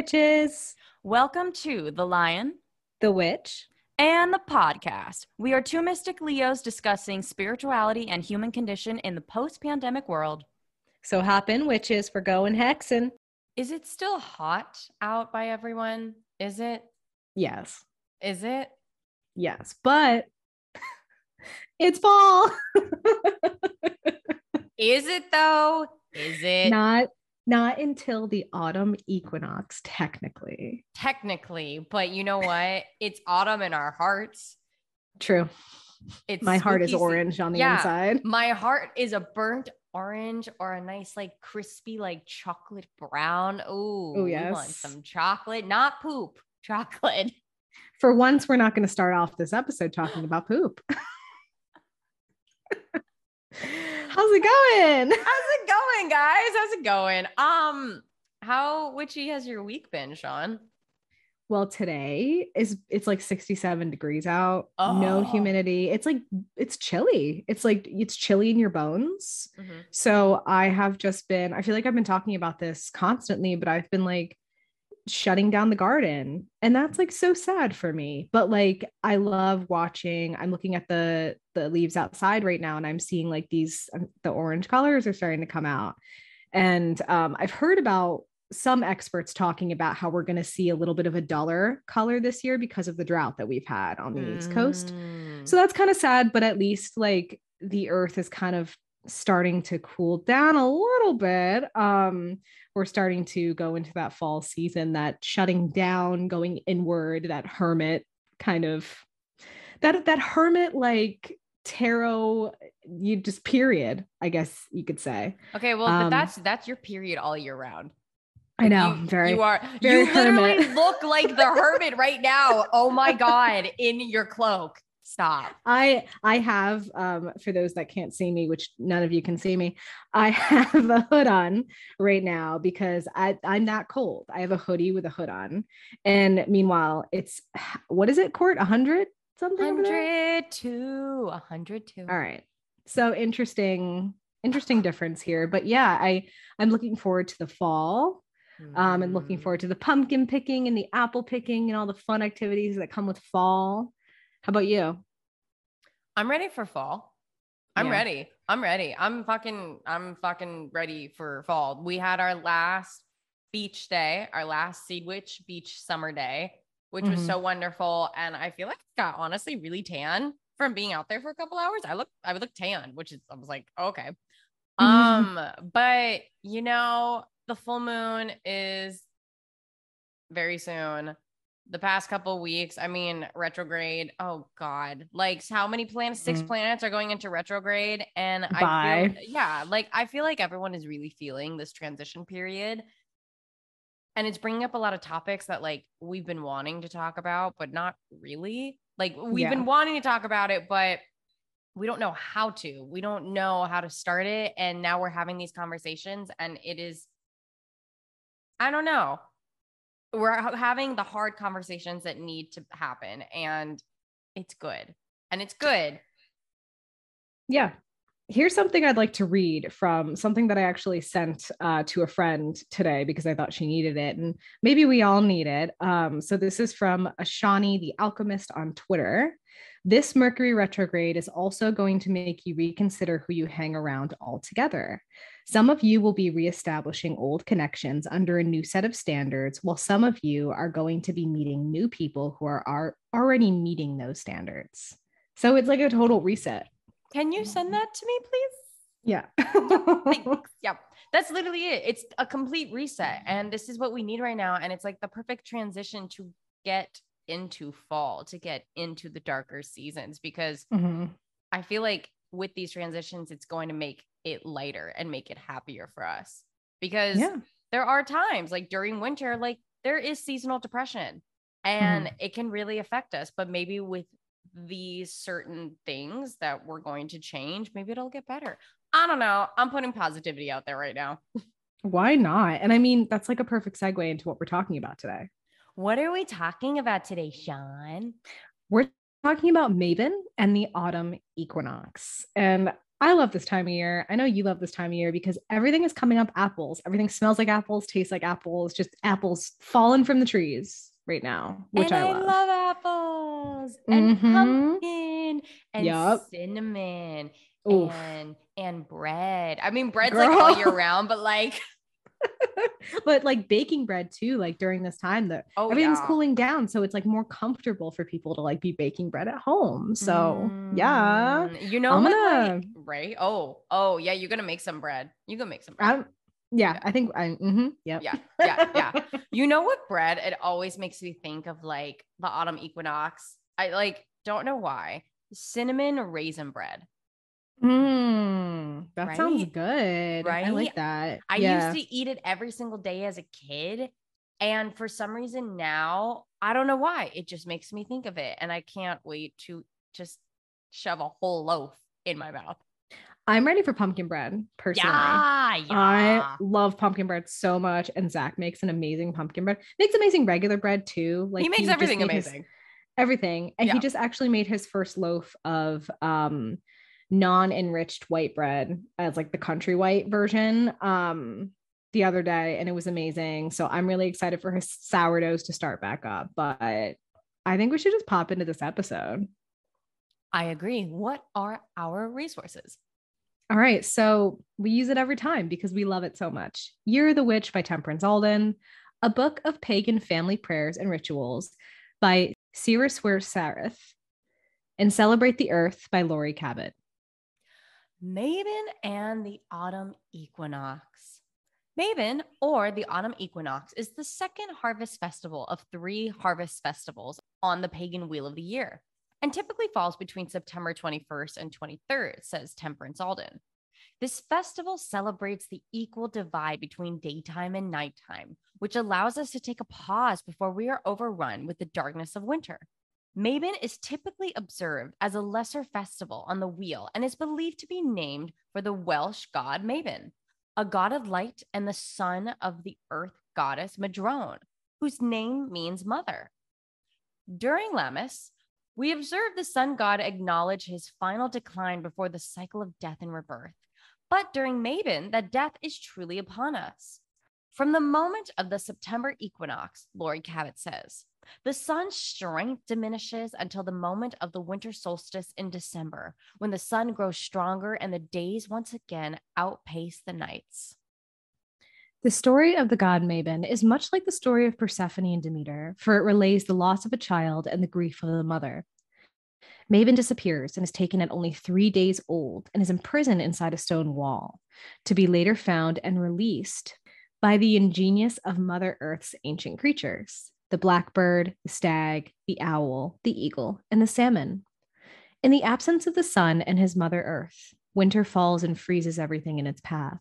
Hey, witches. Welcome to The Lion The Witch. and the podcast. We are two mystic Leos discussing spirituality and human condition in the post pandemic world. So hop in, witches, for going hexing. Is it still hot out by everyone? Is it? Yes. Is it? Yes. But it's fall. Is it though? Is it? not not until the autumn equinox, technically. Technically, but you know what? It's autumn in our hearts. True. It's My heart is spooky se- orange on the Yeah. inside. My heart is a burnt orange or a nice, like crispy, like chocolate brown. Oh, yes. some chocolate, not poop, chocolate. For once, we're not going to start off this episode talking about poop. How's it going? How's it going, guys? How's it going? Um, how witchy has your week been, Shaun? Well, today is it's like 67 degrees out, no Oh. humidity. It's like it's chilly. It's like it's chilly in your bones. Mm-hmm. So I have just been, I feel like I've been talking about this constantly, but I've been like shutting down the garden. And that's like so sad for me. But like I love watching, I'm looking at the the leaves outside right now and I'm seeing like these um, the orange colors are starting to come out. And um, I've heard about some experts talking about how we're going to see a little bit of a duller color this year because of the drought that we've had on the East Coast. Mm. So that's kind of sad, but at least like the earth is kind of starting to cool down a little bit. Um, we're starting to go into that fall season, that shutting down, going inward, that hermit kind of that that hermit like tarot you just period, I guess you could say. okay, well, um, but that's that's your period all year round. I know, you, very You are. very you literally hermit. look like the hermit right now. Oh my god, in your cloak. Stop. I I have um for those that can't see me, which none of you can see me, I have a hood on right now because I I'm not cold. I have a hoodie with a hood on, and meanwhile it's what is it, Court? A hundred something. Hundred two. Hundred two. All right. So interesting, interesting difference here. But yeah, I I'm looking forward to the fall. Um, and looking Mm. forward to the pumpkin picking and the apple picking and all the fun activities that come with fall. How about you? I'm ready for fall. I'm Yeah. ready. I'm ready. I'm fucking I'm fucking ready for fall. We had our last beach day, our last Seed Witch beach summer day, which was Mhm. so wonderful. And I feel like I got honestly really tan from being out there for a couple hours. I look I would look tan, which is I was like, okay. Um, but you know, the full moon is very soon the past couple weeks i mean retrograde oh god like how many planets six Mhm. planets are going into retrograde? And i feel yeah like i feel like everyone is really feeling this transition period. And it's bringing up a lot of topics that like we've been wanting to talk about but not really. Like we've Yeah. been wanting to talk about it but we don't know how to. We don't know how to start it and now we're having these conversations and it is i don't know we're having the hard conversations that need to happen and it's good and it's good Yeah. Here's something I'd like to read from something that I actually sent uh, to a friend today because I thought she needed it. And maybe we all need it. Um, so this is from Ashani the Alchemist on Twitter. This Mercury retrograde is also going to make you reconsider who you hang around altogether. Some of you will be reestablishing old connections under a new set of standards, while some of you are going to be meeting new people who are, are already meeting those standards. So it's like a total reset. can you send that to me please Yeah. Thanks. yeah that's literally it it's a complete reset and this is what we need right now and it's like the perfect transition to get into fall to get into the darker seasons because Mhm. I feel like with these transitions, it's going to make it lighter and make it happier for us because Yeah. there are times like during winter, like there is seasonal depression and Mm-hmm. it can really affect us. But maybe with these certain things that we're going to change, maybe it'll get better. I don't know. I'm putting positivity out there right now. Why not? And I mean, that's like a perfect segue into what we're talking about today. What are we talking about today, Shaun? We're talking about Mabon and the autumn equinox. And I love this time of year. I know you love this time of year because everything is coming up apples. Everything smells like apples, tastes like apples, just apples falling from the trees right now, which and I, I love. love apples and Mhm. pumpkin and Yup. cinnamon Oof. and and bread. I mean, bread's like all year round, but like, but like baking bread too, like during this time that oh everything's yeah. cooling down. So it's like more comfortable for people to like be baking bread at home. So yeah. Mm, you know I'm gonna- like, right? Oh, oh yeah, you're gonna make some bread. You gonna make some bread. I'm, yeah, Yeah. I think I mhm, yep. Yeah, yeah, yeah. You know what bread? It always makes me think of like the autumn equinox. I like don't know why. Cinnamon raisin bread. Mm, that sounds good. Right? I like that. I yeah. used to eat it every single day as a kid. And for some reason now, I don't know why. It just makes me think of it. And I can't wait to just shove a whole loaf in my mouth. I'm ready for pumpkin bread personally. Yeah, yeah. I love pumpkin bread so much, and Zach makes an amazing pumpkin bread. Makes amazing regular bread too. Like he makes just everything made his- everything, and Yeah. he just actually made his first loaf of um non-enriched white bread as like the country white version um the other day, and it was amazing. So I'm really excited for his sourdoughs to start back up. But I think we should just pop into this episode. I agree. What are our resources? All right. So we use it every time because we love it so much. Year of the Witch by Temperance Alden, a book of pagan family prayers and rituals by Ceisiwr Serith, and Celebrate the Earth by Laurie Cabot. Mabon and the autumn equinox. Mabon, or the autumn equinox, is the second harvest festival of three harvest festivals on the pagan wheel of the year and typically falls between September 21st and 23rd, says Temperance Alden. This festival celebrates the equal divide between daytime and nighttime, which allows us to take a pause before we are overrun with the darkness of winter. Mabon is typically observed as a lesser festival on the wheel and is believed to be named for the Welsh god Mabon, a god of light and the son of the earth goddess Modron, whose name means mother. During Lammas, we observe the sun god acknowledge his final decline before the cycle of death and rebirth. But during Mabon, that death is truly upon us. From the moment of the September equinox, Laurie Cabot says, the sun's strength diminishes until the moment of the winter solstice in December, when the sun grows stronger and the days once again outpace the nights. The story of the god Mabon is much like the story of Persephone and Demeter, for it relays the loss of a child and the grief of the mother. Mabon disappears and is taken at only three days old and is imprisoned inside a stone wall, to be later found and released by the ingenious of Mother Earth's ancient creatures the blackbird, the stag, the owl, the eagle, and the salmon. In the absence of the sun and his Mother Earth, winter falls and freezes everything in its path.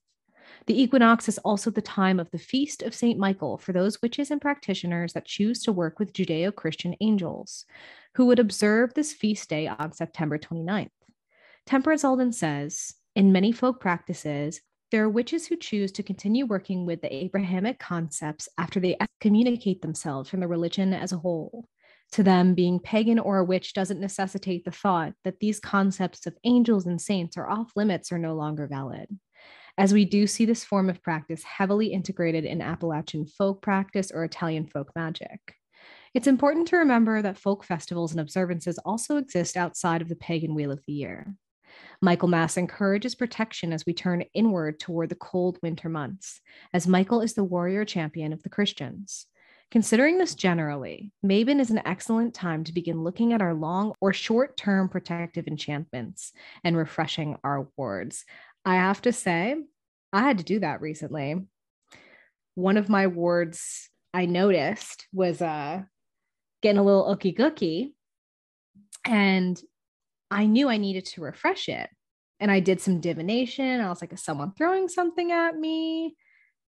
The equinox is also the time of the feast of St. Michael for those witches and practitioners that choose to work with Judeo Christian angels, who would observe this feast day on September 29th. Temperance Alden says In many folk practices, there are witches who choose to continue working with the Abrahamic concepts after they excommunicate themselves from the religion as a whole. To them, being pagan or a witch doesn't necessitate the thought that these concepts of angels and saints are off limits or no longer valid as we do see this form of practice heavily integrated in Appalachian folk practice or Italian folk magic. It's important to remember that folk festivals and observances also exist outside of the pagan wheel of the year. Michaelmas encourages protection as we turn inward toward the cold winter months, as Michael is the warrior champion of the Christians. Considering this generally, Mabon is an excellent time to begin looking at our long or short term protective enchantments and refreshing our wards. I have to say, I had to do that recently. One of my wards I noticed was uh getting a little ookie gookie. And I knew I needed to refresh it. And I did some divination. I was like, is someone throwing something at me?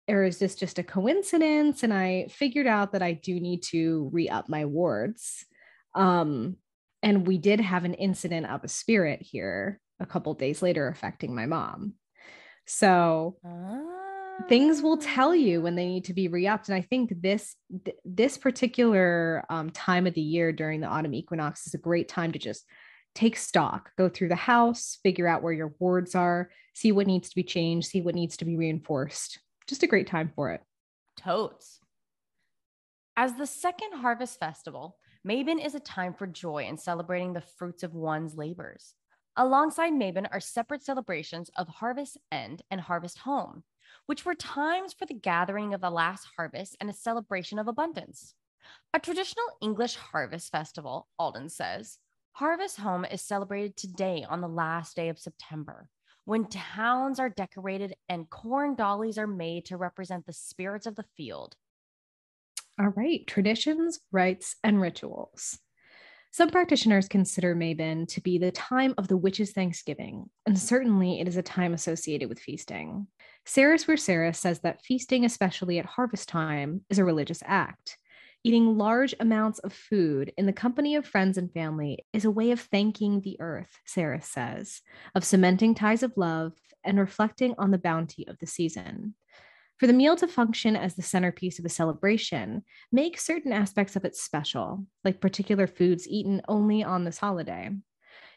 Or is this just a coincidence? And I figured out that I do need to re up my wards. Um, and we did have an incident of a spirit here a couple days later affecting my mom. So things will tell you when they need to be re-upped and i think this th- this particular um, time of the year during the autumn equinox is a great time to just take stock, go through the house, figure out where your wards are, see what needs to be changed, see what needs to be reinforced. Just a great time for it. Totes. As the second harvest festival, Mabon is a time for joy and celebrating the fruits of one's labors. Alongside Mabon are separate celebrations of Harvest End and Harvest Home, which were times for the gathering of the last harvest and a celebration of abundance. A traditional English harvest festival, Alden says, Harvest Home is celebrated today on the last day of September, when towns are decorated and corn dollies are made to represent the spirits of the field. All right, traditions, rites, and rituals. Some practitioners consider Mabon to be the time of the witches' Thanksgiving, and certainly it is a time associated with feasting. Serith Serith says that feasting, especially at harvest time, is a religious act. Eating large amounts of food in the company of friends and family is a way of thanking the earth, Sarah says, of cementing ties of love and reflecting on the bounty of the season. For the meal to function as the centerpiece of a celebration, make certain aspects of it special, like particular foods eaten only on this holiday.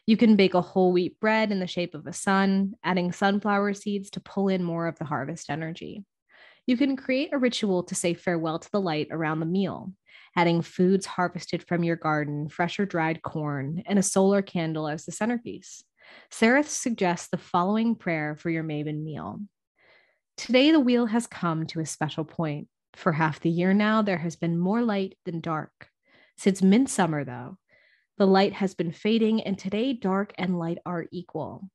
You can bake a whole wheat bread in the shape of a sun, adding sunflower seeds to pull in more of the harvest energy. You can create a ritual to say farewell to the light around the meal, adding foods harvested from your garden, fresh or dried corn, and a solar candle as the centerpiece. Serith suggests the following prayer for your Mabon meal. Today, the wheel has come to a special point. For half the year now, there has been more light than dark. Since midsummer, though, the light has been fading, and today, dark and light are equal.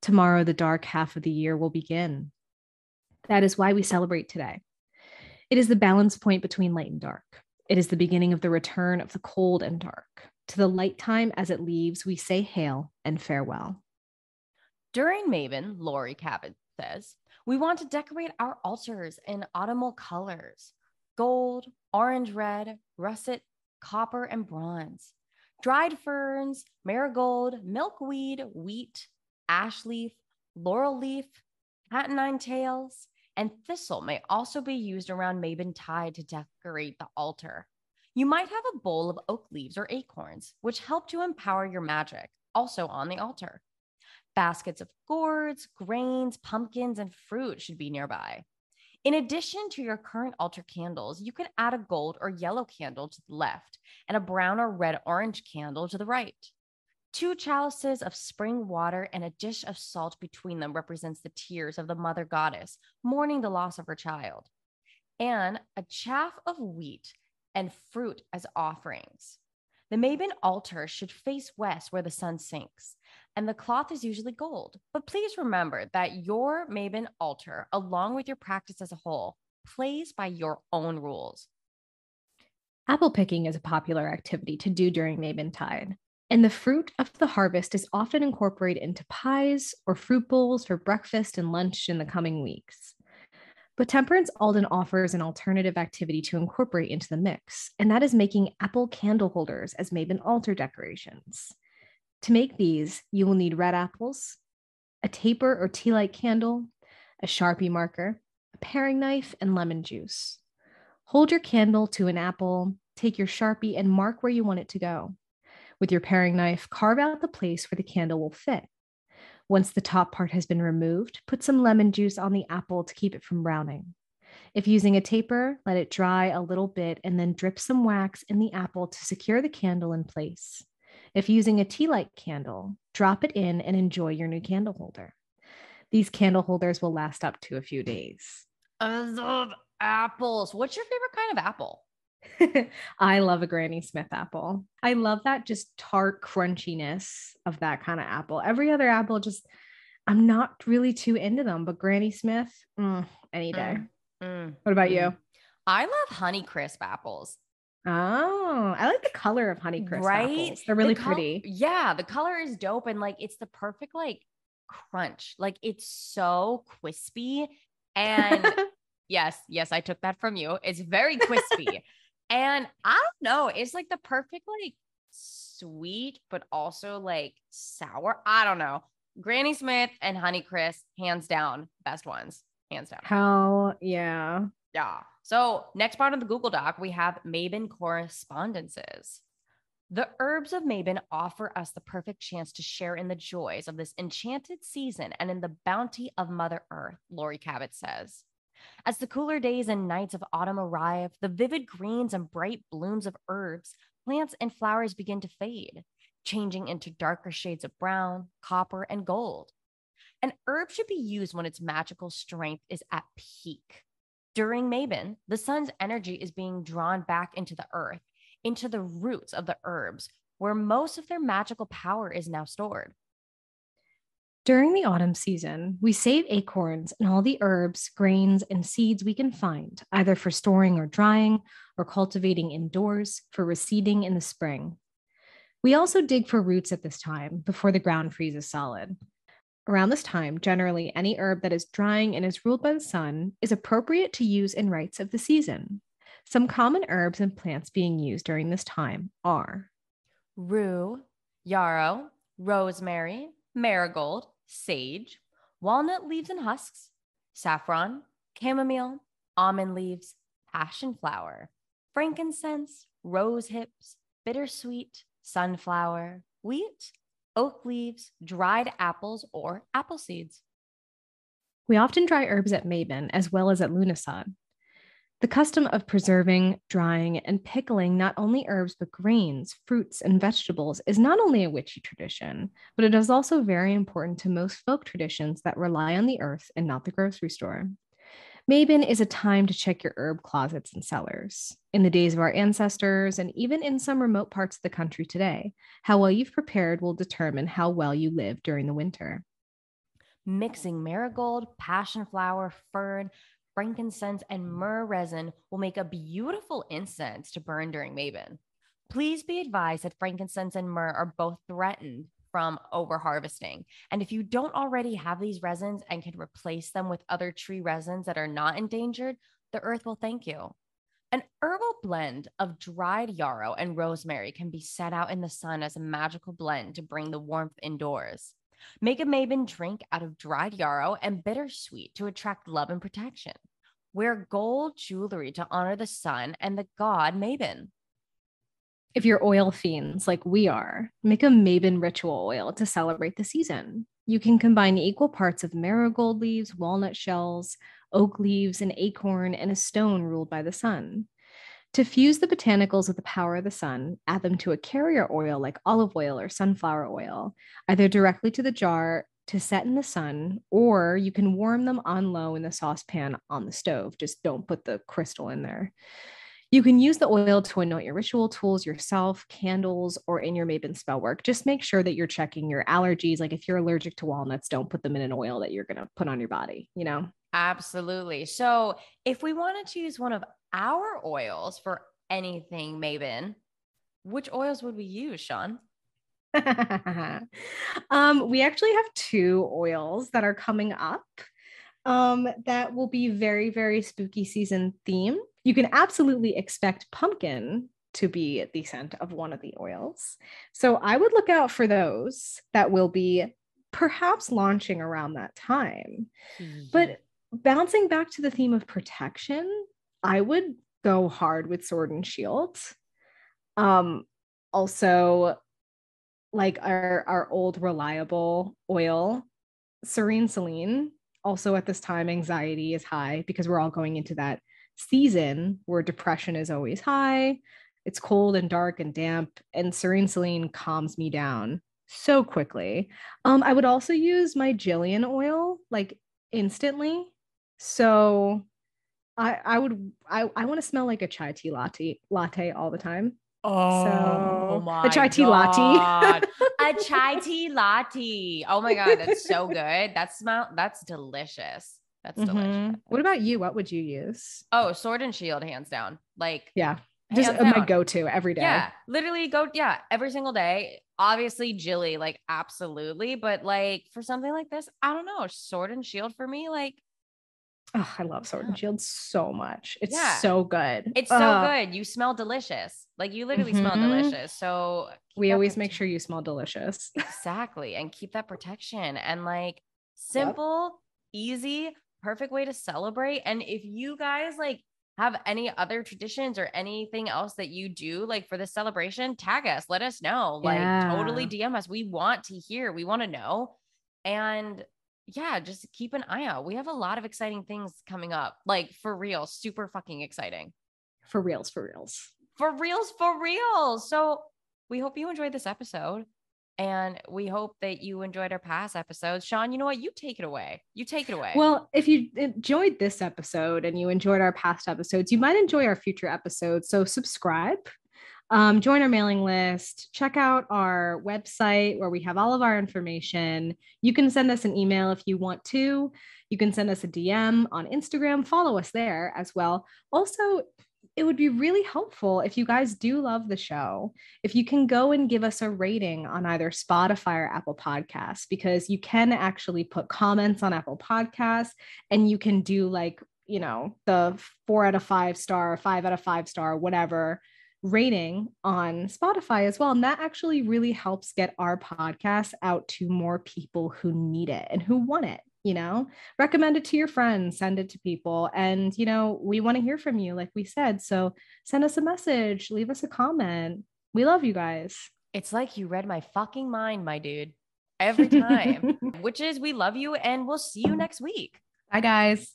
Tomorrow, the dark half of the year will begin. That is why we celebrate today. It is the balance point between light and dark. It is the beginning of the return of the cold and dark. To the light time as it leaves, we say hail and farewell. During Mabon, Laurie Cabot says, we want to decorate our altars in autumnal colors gold, orange red, russet, copper, and bronze. Dried ferns, marigold, milkweed, wheat, ash leaf, laurel leaf, cat nine tails, and thistle may also be used around Mabon Tide to decorate the altar. You might have a bowl of oak leaves or acorns, which help to empower your magic, also on the altar. Baskets of gourds, grains, pumpkins, and fruit should be nearby. In addition to your current altar candles, you can add a gold or yellow candle to the left and a brown or red orange candle to the right. Two chalices of spring water and a dish of salt between them represents the tears of the mother goddess mourning the loss of her child, and a chaff of wheat and fruit as offerings. The Mabon altar should face west where the sun sinks, and the cloth is usually gold. But please remember that your Mabon altar, along with your practice as a whole, plays by your own rules. Apple picking is a popular activity to do during Mabon Tide and the fruit of the harvest is often incorporated into pies or fruit bowls for breakfast and lunch in the coming weeks. But Temperance Alden offers an alternative activity to incorporate into the mix, and that is making apple candle holders as Mabon altar decorations. To make these, you will need red apples, a taper or tea light candle, a Sharpie marker, a paring knife, and lemon juice. Hold your candle to an apple, take your Sharpie, and mark where you want it to go. With your paring knife, carve out the place where the candle will fit. Once the top part has been removed, put some lemon juice on the apple to keep it from browning. If using a taper, let it dry a little bit and then drip some wax in the apple to secure the candle in place. If using a tea light candle, drop it in and enjoy your new candle holder. These candle holders will last up to a few days. I love apples. What's your favorite kind of apple? I love a Granny Smith apple. I love that just tart crunchiness of that kind of apple. Every other apple, just I'm not really too into them, but Granny Smith, mm, any day. Mm, mm, what about mm. you? I love Honey Crisp apples. Oh, I like the color of Honey Crisp right? apples. They're really the col- pretty. Yeah, the color is dope and like it's the perfect like crunch. Like it's so crispy and yes, yes, I took that from you. It's very crispy. And I don't know, it's like the perfect, like sweet, but also like sour. I don't know. Granny Smith and Honeycrisp, hands down, best ones, hands down. Hell yeah. Yeah. So, next part of the Google Doc, we have Mabon correspondences. The herbs of Mabon offer us the perfect chance to share in the joys of this enchanted season and in the bounty of Mother Earth, Laurie Cabot says. As the cooler days and nights of autumn arrive, the vivid greens and bright blooms of herbs, plants, and flowers begin to fade, changing into darker shades of brown, copper, and gold. An herb should be used when its magical strength is at peak. During Mabon, the sun's energy is being drawn back into the earth, into the roots of the herbs, where most of their magical power is now stored. During the autumn season, we save acorns and all the herbs, grains, and seeds we can find, either for storing or drying, or cultivating indoors for reseeding in the spring. We also dig for roots at this time before the ground freezes solid. Around this time, generally, any herb that is drying and is ruled by the sun is appropriate to use in rites of the season. Some common herbs and plants being used during this time are rue, yarrow, rosemary, marigold, sage, walnut leaves and husks, saffron, chamomile, almond leaves, passion flower, frankincense, rose hips, bittersweet, sunflower, wheat, oak leaves, dried apples, or apple seeds. We often dry herbs at Mabon as well as at Lughnasadh. The custom of preserving, drying, and pickling not only herbs but grains, fruits, and vegetables is not only a witchy tradition, but it is also very important to most folk traditions that rely on the earth and not the grocery store. Mabon is a time to check your herb closets and cellars. In the days of our ancestors, and even in some remote parts of the country today, how well you've prepared will determine how well you live during the winter. Mixing marigold, passion flower, fern, frankincense, and myrrh resin will make a beautiful incense to burn during Mabon. Please be advised that frankincense and myrrh are both threatened from overharvesting. And if you don't already have these resins and can replace them with other tree resins that are not endangered, the earth will thank you. An herbal blend of dried yarrow and rosemary can be set out in the sun as a magical blend to bring the warmth indoors. Make a Mabon drink out of dried yarrow and bittersweet to attract love and protection. Wear gold jewelry to honor the sun and the god Mabon. If you're oil fiends like we are, make a Mabon ritual oil to celebrate the season. You can combine equal parts of marigold leaves, walnut shells, oak leaves, an acorn, and a stone ruled by the sun. To fuse the botanicals with the power of the sun, add them to a carrier oil like olive oil or sunflower oil, either directly to the jar to set in the sun, or you can warm them on low in the saucepan on the stove. Just don't put the crystal in there. You can use the oil to anoint your ritual tools yourself, candles, or in your Mabon spell work. Just make sure that you're checking your allergies. Like if you're allergic to walnuts, don't put them in an oil that you're going to put on your body, you know? Absolutely. So if we wanted to use one of our oils for anything Mabon, which oils would we use, Shaun? um, we actually have two oils that are coming up um, that will be very, very spooky season theme you can absolutely expect pumpkin to be the scent of one of the oils. So I would look out for those that will be perhaps launching around that time. Mm-hmm. But bouncing back to the theme of protection, I would go hard with sword and shield. Um also like our our old reliable oil, serene Celine. Also at this time anxiety is high because we're all going into that season where depression is always high, it's cold and dark and damp, and Serene Celine calms me down so quickly. Um, I would also use my Jillian oil like instantly. So I I would I, I want to smell like a chai tea latte latte all the time. Oh so, my a chai tea latte. a chai tea latte. Oh my god, that's so good. That smell that's delicious. That's mm-hmm. delicious. What about you? What would you use? Oh, sword and shield, hands down. Like, yeah, just my go to every day. Yeah, literally go. Yeah, every single day. Obviously, Jilly, like, absolutely. But like for something like this, I don't know. Sword and shield for me, like, oh, I love sword and shield so much. It's yeah. so good. It's so good. You smell delicious. Like, you literally mm-hmm. smell delicious. So we always make sure you smell delicious. exactly, and keep that protection and like simple, yep. easy perfect way to celebrate. And if you guys like have any other traditions or anything else that you do like for this celebration, tag us, let us know. Like Yeah. totally DM us. We want to hear, we want to know. And yeah, just keep an eye out. We have a lot of exciting things coming up. Like for real, super fucking exciting. For reals, for reals. For reals, for real. So we hope you enjoyed this episode. And we hope that you enjoyed our past episodes. Shaun, you know what? You take it away. You take it away. Well, if you enjoyed this episode and you enjoyed our past episodes, you might enjoy our future episodes. So subscribe, um, join our mailing list, check out our website where we have all of our information. You can send us an email if you want to. You can send us a DM on Instagram, follow us there as well. Also, it would be really helpful if you guys do love the show, if you can go and give us a rating on either Spotify or Apple Podcasts, because you can actually put comments on Apple Podcasts and you can do like, you know, the four out of five star, five out of five star, whatever rating on Spotify as well. And that actually really helps get our podcast out to more people who need it and who want it you know? Recommend it to your friends send it to people. And you know we want to hear from you like we said. So send us a message leave us a comment. We love you guys. It's like you read my fucking mind, my dude, every time, which is we love you and we'll see you next week. bye guys